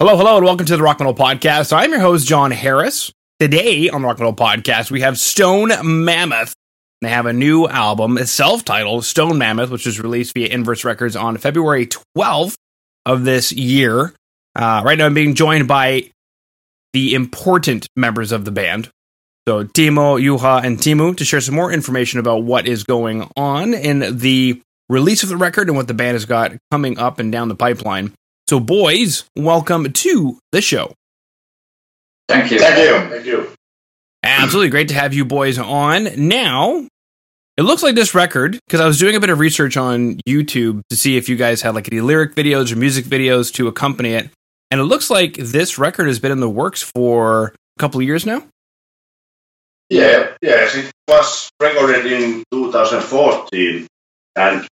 Hello, hello, and welcome to the Rock Metal Podcast. I'm your host, Jon Harris. Today on the Rock Metal Podcast, we have Stone Mammoth. They have a new album, self titled Stone Mammoth, which was released via Inverse Records on February 12th of this year. Uh, right now, I'm being joined by the important members of the band. So, Timo, Juha, and Teemu to share some more information about what is going on in the release of the record and what the band has got coming up and down the pipeline. So, boys, welcome to the show. Thank you. Thank you. Thank you. Absolutely great to have you boys on. Now, it looks like this record, because I was doing a bit of research on YouTube to see if you guys had like any lyric videos or music videos to accompany it. And it looks like this record has been in the works for a couple of years now. Yeah, yes, it was recorded in 2014, and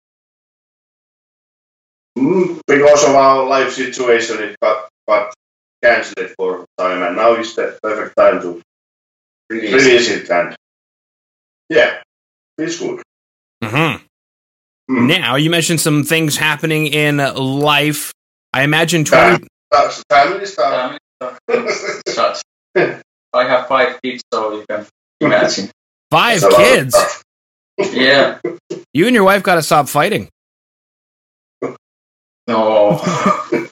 because of our life situation, it got, got cancelled for a time, and now is the perfect time to Release. release it. And yeah, it's good. Mm-hmm. Hmm. Now, you mentioned some things happening in life. I imagine 20. That's family stuff. Such. I have five kids, so you can imagine. Five That's a lot of kids. Yeah. You and your wife got to stop fighting. No. All time.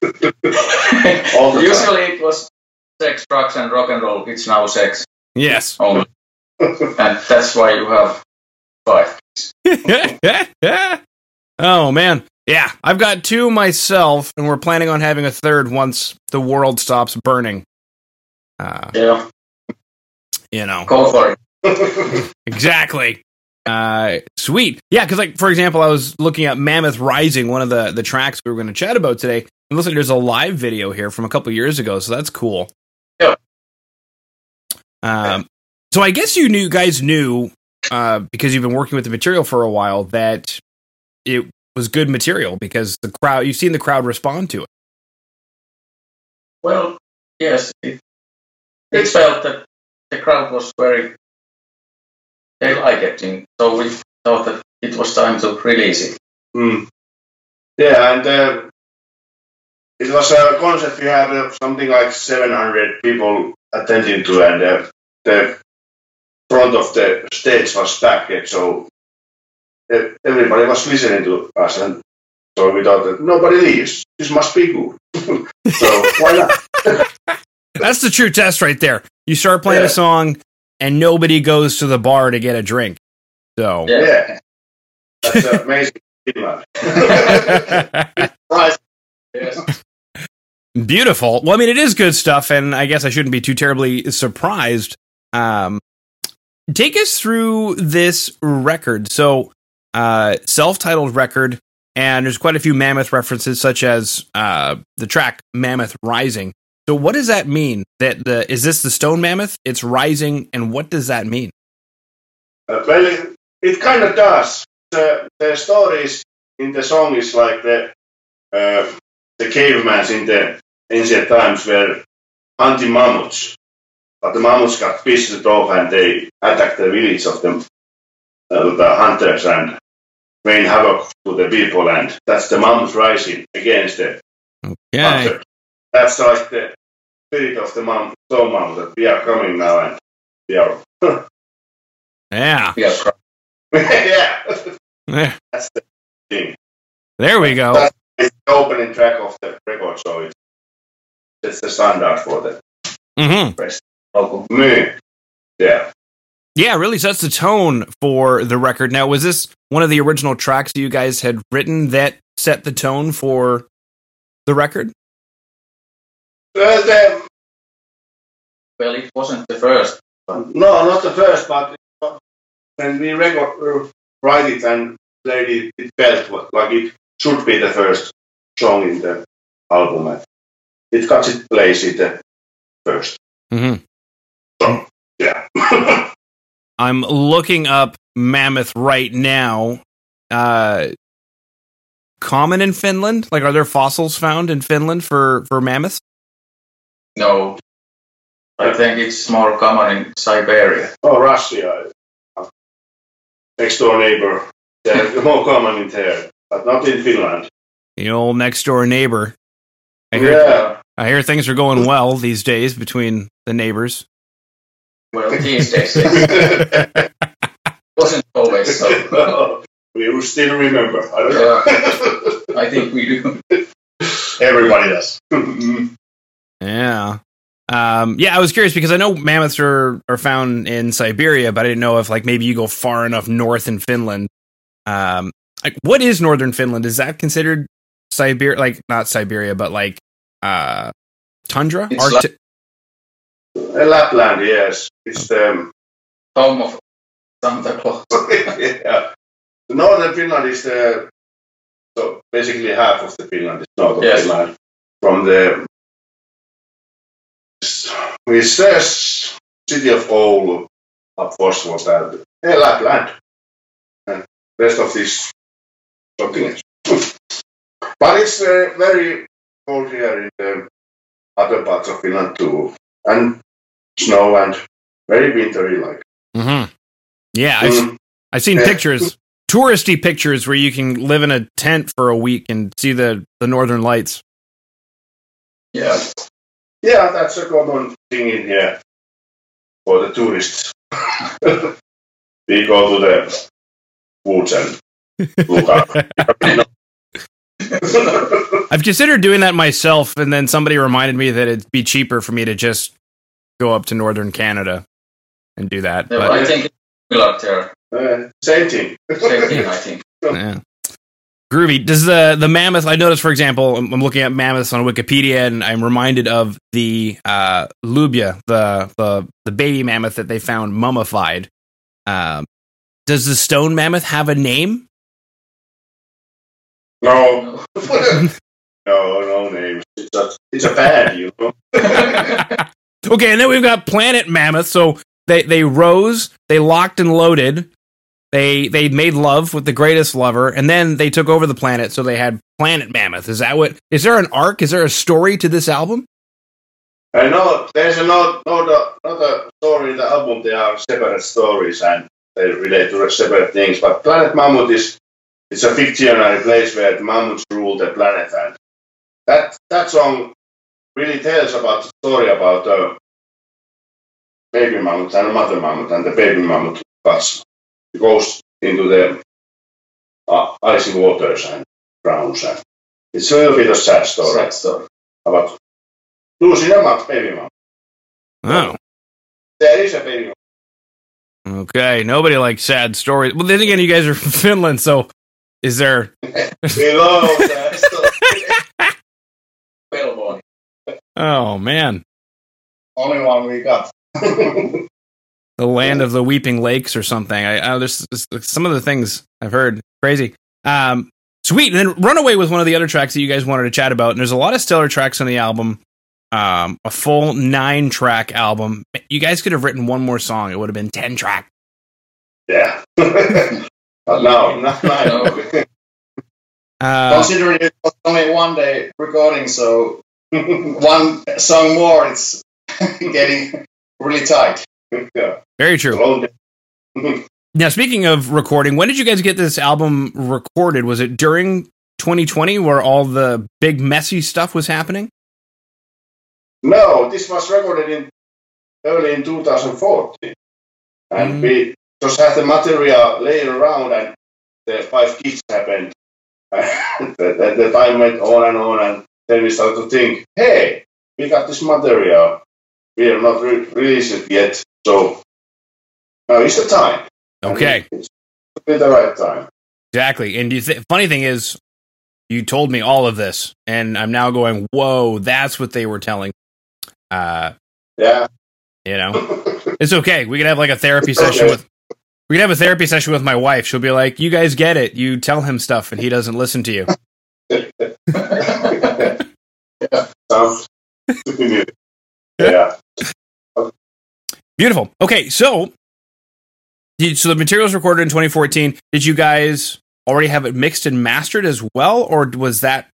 Usually it was sex, drugs, and rock and roll. It's now sex Yes. only, and that's why you have five. oh man. Yeah, I've got two myself, and we're planning on having a third once the world stops burning. Uh, Yeah. you know, Go for it. exactly. Uh, sweet. Yeah, because like for example, I was looking at Mammoth Rising, one of the the tracks we were going to chat about today. It looks like there's a live video here from a couple years ago, so that's cool. Yeah. Um, so I guess you knew guys knew uh, because you've been working with the material for a while that it was good material because the crowd you've seen the crowd respond to it. Well, yes, it, it felt that the crowd was very. They like it, and so we thought that it was time to release it. Mm. Yeah, and uh, it was a concept we had uh, something like 700 people attending to, and uh, the front of the stage was packed, so uh, everybody was listening to us, and so we thought that nobody leaves. This must be good. so why not? That's the true test right there. You start playing Yeah. a song and nobody goes to the bar to get a drink. So Yeah. That's amazing. Yes. Beautiful. Well, I mean, it is good stuff, and I guess I shouldn't be too terribly surprised. Um, take us through this record. So, uh, self-titled record, and there's quite a few Mammoth references, such as uh, the track "Mammoth Rising." So, what does that mean? That the is this the Stone Mammoth? It's rising, and what does that mean? Uh, well, it, it kind of does. The, the stories in the song is like the uh, the cavemans in the ancient times were hunting mammoths, but the mammoths got pissed off and they attacked the village of them, uh, the hunters and made havoc to the people, and that's the mammoth rising against the Yeah. hunter. That's like the spirit of the mammoth, stone mammoth that we are coming now and we are. Yeah. We are yeah, Yeah. that's the thing. There we go. That's it's the opening track of the record, so it's, it's the standard for the hmm me. Yeah. Yeah, really sets the tone for the record. Now, was this one of the original tracks you guys had written that set the tone for the record? The, Well, it wasn't the first. no, not the first, but when we record, uh, write it and played it, it felt like it should be the first song in the album. It got its place in the first. Mm-hmm. So, yeah. I'm looking up Mammoth right now. Uh, common in Finland? Like, are there fossils found in Finland for for mammoths? No. I think it's more common in Siberia. oh, Russia. Next door neighbor. They're more common in there, but not in Finland. The old next door neighbor. I heard, Yeah. I hear things are going well these days between the neighbors. Well, these days, wasn't always so. we will still remember. I don't know. Yeah, I think we do. Everybody does. Mm-hmm. Yeah. Um, yeah, I was curious because I know mammoths are, are found in Siberia, but I didn't know if like maybe you go far enough north in Finland. Um, like what is northern Finland? Is that considered Siberia? Like not Siberia, but like uh, tundra? It's Arcti- Uh, Lapland, yes. It's the Home of Santa Claus. yeah. Northern Finland is the so basically half of the Finland is northern Yes. Finland. From the we says city of all of course was and yeah, Lapland. And rest of this something else. but it's uh, very cold here in the other parts of Finland too. And snow and very wintry like. Mm-hmm. Yeah, I've, Mm. I've seen Yeah. pictures, touristy pictures where you can live in a tent for a week and see the, the northern lights. Yeah, Yeah, that's a common thing in here for the tourists. we go to the woods and look up. I've considered doing that myself, and then somebody reminded me that it'd be cheaper for me to just go up to northern Canada and do that. yeah but, but I think it's similar there. Uh, same thing. Same thing, I think. yeah. Groovy. Does the the mammoth? I noticed, for example, I'm, I'm looking at mammoths on Wikipedia, and I'm reminded of the uh, Lyuba, the the the baby mammoth that they found mummified. Um, does the stone mammoth have a name? No, no, no names. It's a, it's a band, you know. okay, and then we've got planet mammoth. So they they rose, they locked and loaded, they they made love with the greatest lover, and then they took over the planet. So they had planet mammoth. Is that what? Is there an arc? Is there a story to this album? I know there's a not not a, story in the album. They are separate stories and they relate to separate things. But Planet Mammoth is it's a fictional place where the mammoths rule the planet, and that that song really tells about the story about the baby mammoth and the mother mammoth, and the baby mammoth goes into the uh, icy waters and drowns. And it's a little bit of sad story Sad story. about losing a mammoth, baby mammoth. Oh, There is a baby okay. Nobody likes sad stories. Well, then again, you guys are from Finland, so is there? We love that story. Well. Oh man, Only one we got. the land of the weeping lakes or something. I, I there's, there's some of the things I've heard crazy. Um, sweet. And then Runaway was one of the other tracks that you guys wanted to chat about. And there's a lot of stellar tracks on the album. Um, a full nine track album. You guys could have written one more song. It would have been ten track. yeah. no, not No. no. Uh, Considering it was only one day recording, so one song more, it's getting really tight. Yeah. very true. Now, speaking of recording, when did you guys get this album recorded? Was it during 2020 where all the big messy stuff was happening? No, this was recorded in early in 2014, and Mm. we just had the material laying around, and the five gigs happened. the, the, the time went on and on, and then we started to think, hey, we got this material. We are not re- released it yet, so now is the time. Okay, it's the right time. exactly. And you th- funny thing is, you told me all of this, and I'm now going, "Whoa, that's what they were telling." Uh, Yeah. you know, it's okay. We could have like a therapy session okay. with. We can have a therapy session with my wife. She'll be like, "You guys get it. You tell him stuff, and he doesn't listen to you." Sounds good. yeah. Beautiful. Okay, so did, so the material was recorded in 2014. Did you guys already have it mixed and mastered as well, or was that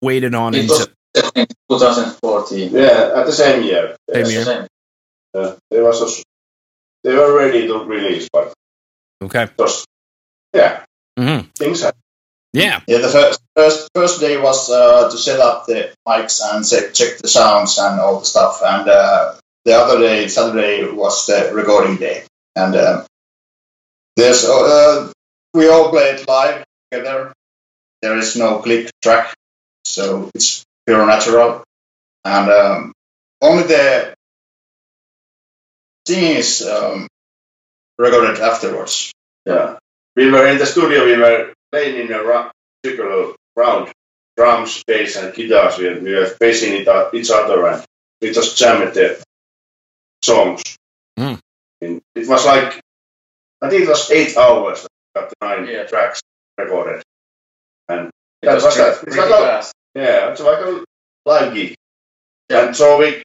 waited on It into? was in 2014. Yeah, at the same year. Same Yes. year. Same. Yeah, they was also, they were ready to release, but Okay. just yeah, hmm things happen. Yeah. Yeah, the first first first day was uh, to set up the mics and set, check the sounds and all the stuff, and uh, the other day, Saturday, was the recording day, and uh, there's uh, we all played live together. There is no click track, so it's pure natural, and um, only the singing is um, recorded afterwards. Yeah. We were in the studio, we were playing in a circular round, drums, bass, and guitars. We, we were facing each other and we just jammed the songs. Mm. It was like, I think it was eight hours that the nine Yeah. tracks recorded. And It that was was that. It's pretty like a, fast. yeah, it's like a live gig. Yeah. And so we,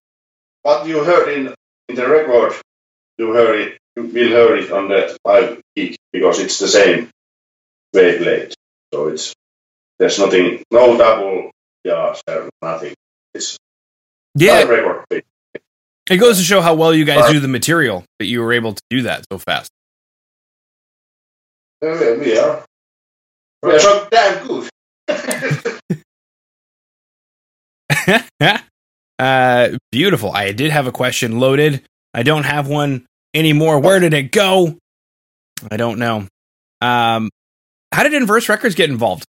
what you heard in, in the record, you heard it, you will hear it on the live gig because it's the same wavelength. So it's there's nothing, no double jars there, nothing. It's Yeah, live record. It goes to show how well you guys do the material that you were able to do that so fast. Uh, we are we are so damn good. uh, beautiful. I did have a question loaded. I don't have one anymore. Where did it go? I don't know. Um, how did Inverse Records get involved?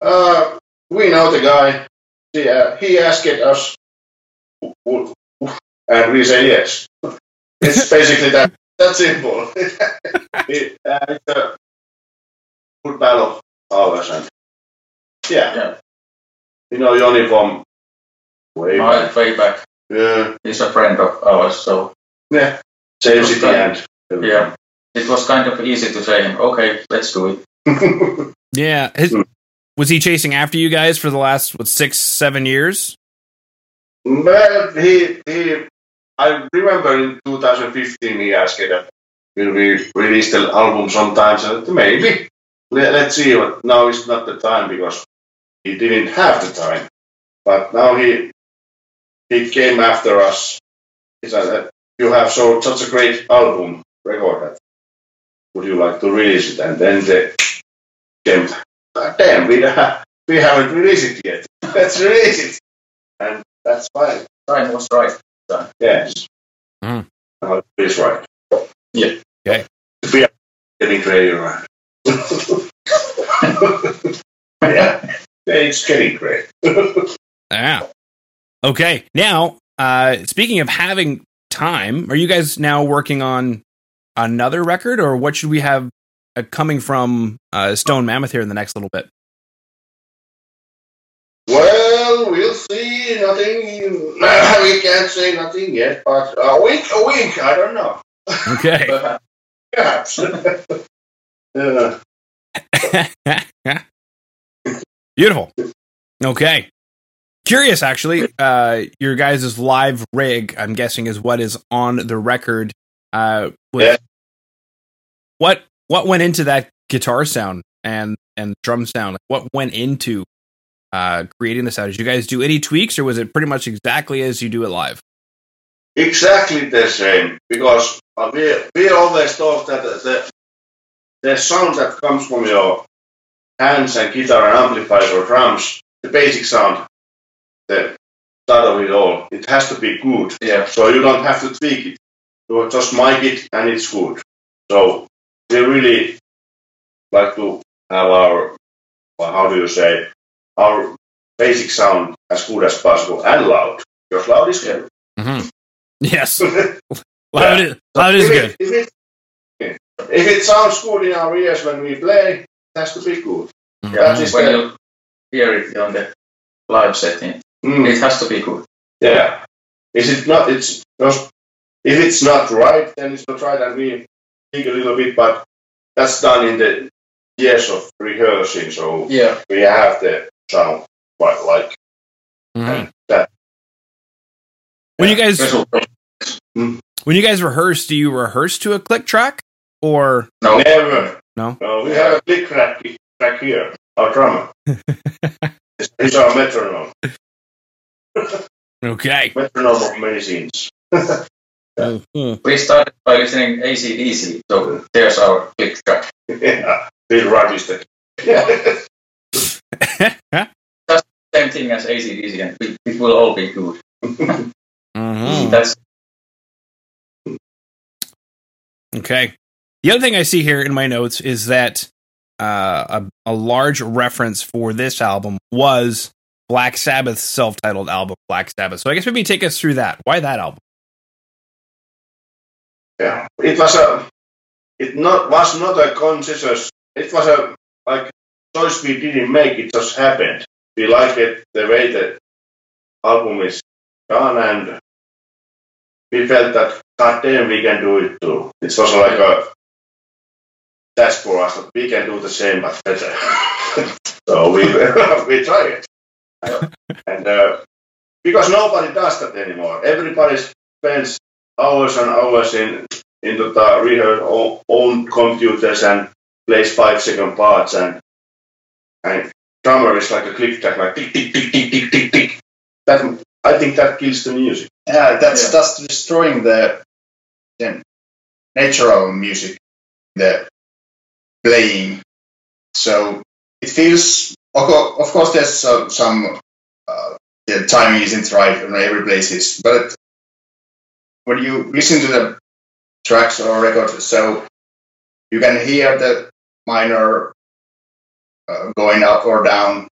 Uh, we know the guy. He, uh, he asked us, and we say yes. It's basically that that simple. it, uh, it's a good pal of ours, and yeah, Yeah. you know Johnny from way back. My way back. Yeah, He's a friend of ours, so yeah, same city and yeah. It was kind of easy to say, him. okay, let's do it. Yeah, his, was he chasing after you guys for the last what six, seven years? Well, he, he, I remember in 2015 he asked that will we release the album sometime? So maybe. Let, let's see. But now is not the time because he didn't have the time. But now he he came after us. He said you have so such a great album record that would you like to release it? And then they came. "Ah, Damn, we we haven't released it yet. Let's release it. And that's fine. Time was right. Yes. Mm. Uh, it's right. Yeah. Okay. We are getting great around. yeah. It's getting great. Yeah. Okay. Now, uh, speaking of having time, are you guys now working on another record, or what should we have uh, coming from uh, Stone Mammoth here in the next little bit? Well, we'll see. Nothing. we can't say nothing yet, but a wink, a wink. I don't know. Okay. Perhaps. yeah. Beautiful. Okay. Curious, actually. Uh, your guys' live rig, I'm guessing, is what is on the record. Uh, with Yeah. what what went into that guitar sound and and drum sound? What went into uh, creating the sound? Did you guys do any tweaks, or was it pretty much exactly as you do it live? Exactly the same. Because uh, we, we always thought that the, the sound that comes from your hands and guitar and amplifiers or drums, the basic sound, the start of it all, it has to be good. Yeah. So you don't have to tweak it. You just mic it and it's good. So we really like to have our, well, how do you say, our basic sound as good as possible and loud. Because loud is good. Mm-hmm. Yes, loud, is, loud is good. It, if, it, if it sounds good in our ears when we play, it has to be good. Mhm. That is When the, you hear it on the live setting, Mm, it has to be good. yeah. Is it not? It's just if it's not right, then it's not right, and we think a little bit, but that's done in the years of rehearsing, so Yeah. we have the sound quite like Mhm. and that. When you guys when you guys rehearse, do you rehearse to a click track or No. Never. No? No, we have a click track, track here, our drummer. it's, it's our metronome, okay? metronome of medicines. Mhm. We started by listening ACDC, so there's our click track. yeah, Phil Rudd is the. Same thing as ACDC, and it, it will all be good. Mhm. That's Okay. The other thing I see here in my notes is that uh, a, a large reference for this album was Black Sabbath's self-titled album, Black Sabbath. So I guess maybe take us through that. Why that album? Yeah, it was a, it not was not a conscious. It was a like choice we didn't make. It just happened. We liked it the way the album is done, and we felt that God damn, we can do it too. It was like a test for us that we can do the same but better. so we we try it, and uh, because nobody does that anymore. Everybody spends hours and hours in into the rehearse own, own computers and plays five second parts and and drummer is like a click track like tick tick tick tick tick tick tick. That I think that kills the music. Yeah, that's Yeah. that's destroying the, the natural music, the playing. So it feels. Of course, there's some, some uh, the timing isn't right on every places, but when you listen to the tracks or records, so you can hear the minor uh, going up or down,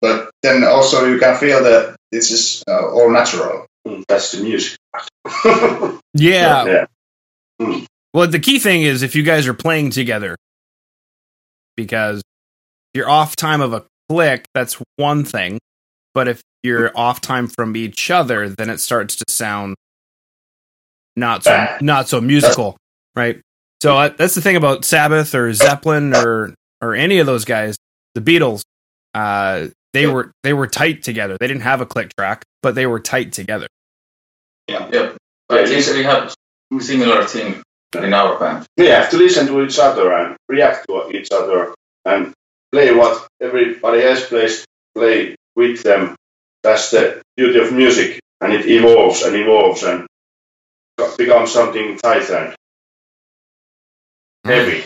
but then also you can feel that this is uh, all natural. Mm, That's the music. Yeah. yeah. Well, the key thing is if you guys are playing together, because if you're off time of a click, that's one thing. But if you're off time from each other, then it starts to sound not so not so musical, right? So uh, that's the thing about Sabbath or Zeppelin or or any of those guys, the Beatles. Uh, they were they were tight together. They didn't have a click track, but they were tight together. yeah. But at least we have similar thing in our band. we have to listen to each other and react to each other and play what everybody else plays, play with them. That's the beauty of music, and it evolves and evolves and becomes something tight and heavy.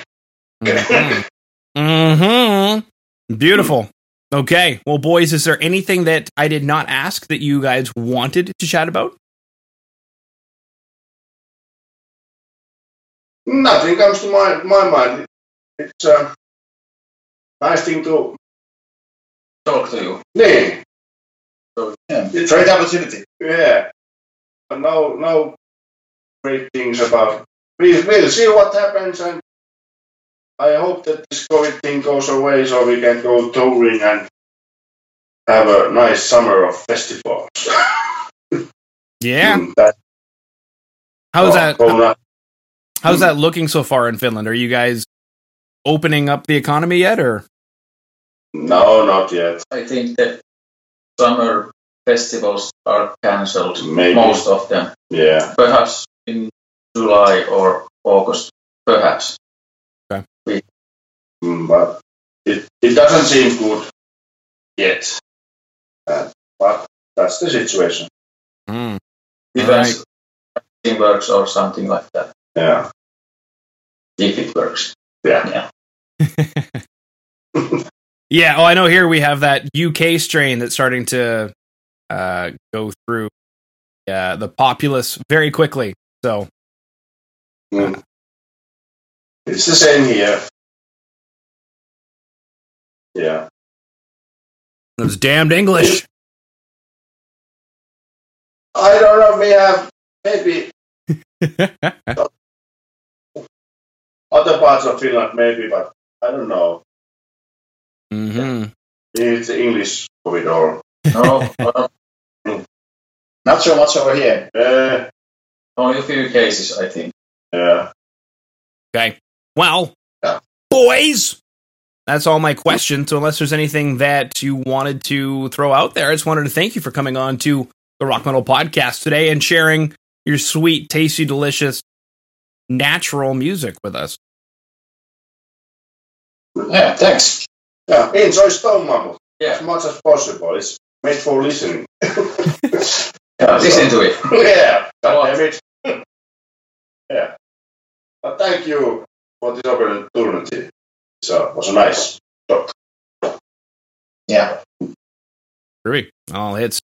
Mm-hmm. Beautiful. Hmm. Okay. Well, boys, is there anything that I did not ask that you guys wanted to chat about? Nothing comes to my, my mind. It's a nice thing to Talk to you. name. Yeah, It's- great opportunity. Yeah. But no, no great things about. We will see what happens, and I hope that this COVID thing goes away so we can go touring and have a nice summer of festivals. Yeah. Mm, that- How's oh, that? How's that looking so far in Finland? Are you guys opening up the economy yet, or No, not yet. I think that summer festivals are cancelled, most of them. Yeah. Perhaps in July or August, perhaps. Mm, but it, it doesn't seem good yet. Uh, but that's the situation. Hmm. Depends if it works or something like that. Yeah. If it works. Yeah. Yeah. Yeah. Oh, I know. Here we have that UK strain that's starting to uh, go through uh, the populace very quickly. So Mm. It's the same here. Yeah. those damned English. I don't know. We have maybe other parts of Finland, maybe, but I don't know. hmm It's the English corridor. No, no, Not so much over here. Uh, only a few cases, I think. yeah. Okay. Well, Yeah. boys, that's all my questions. So, unless there's anything that you wanted to throw out there, I just wanted to thank you for coming on to the Rock Metal Podcast today and sharing your sweet, tasty, delicious, natural music with us. Yeah, thanks. Yeah. Enjoy Stone Mammoth Yeah. as much as possible. It's made for listening. Yeah, listen to it. yeah. God damn it. yeah. But thank you for this opportunity. So it was a nice talk. Yeah. Groovy. All hits.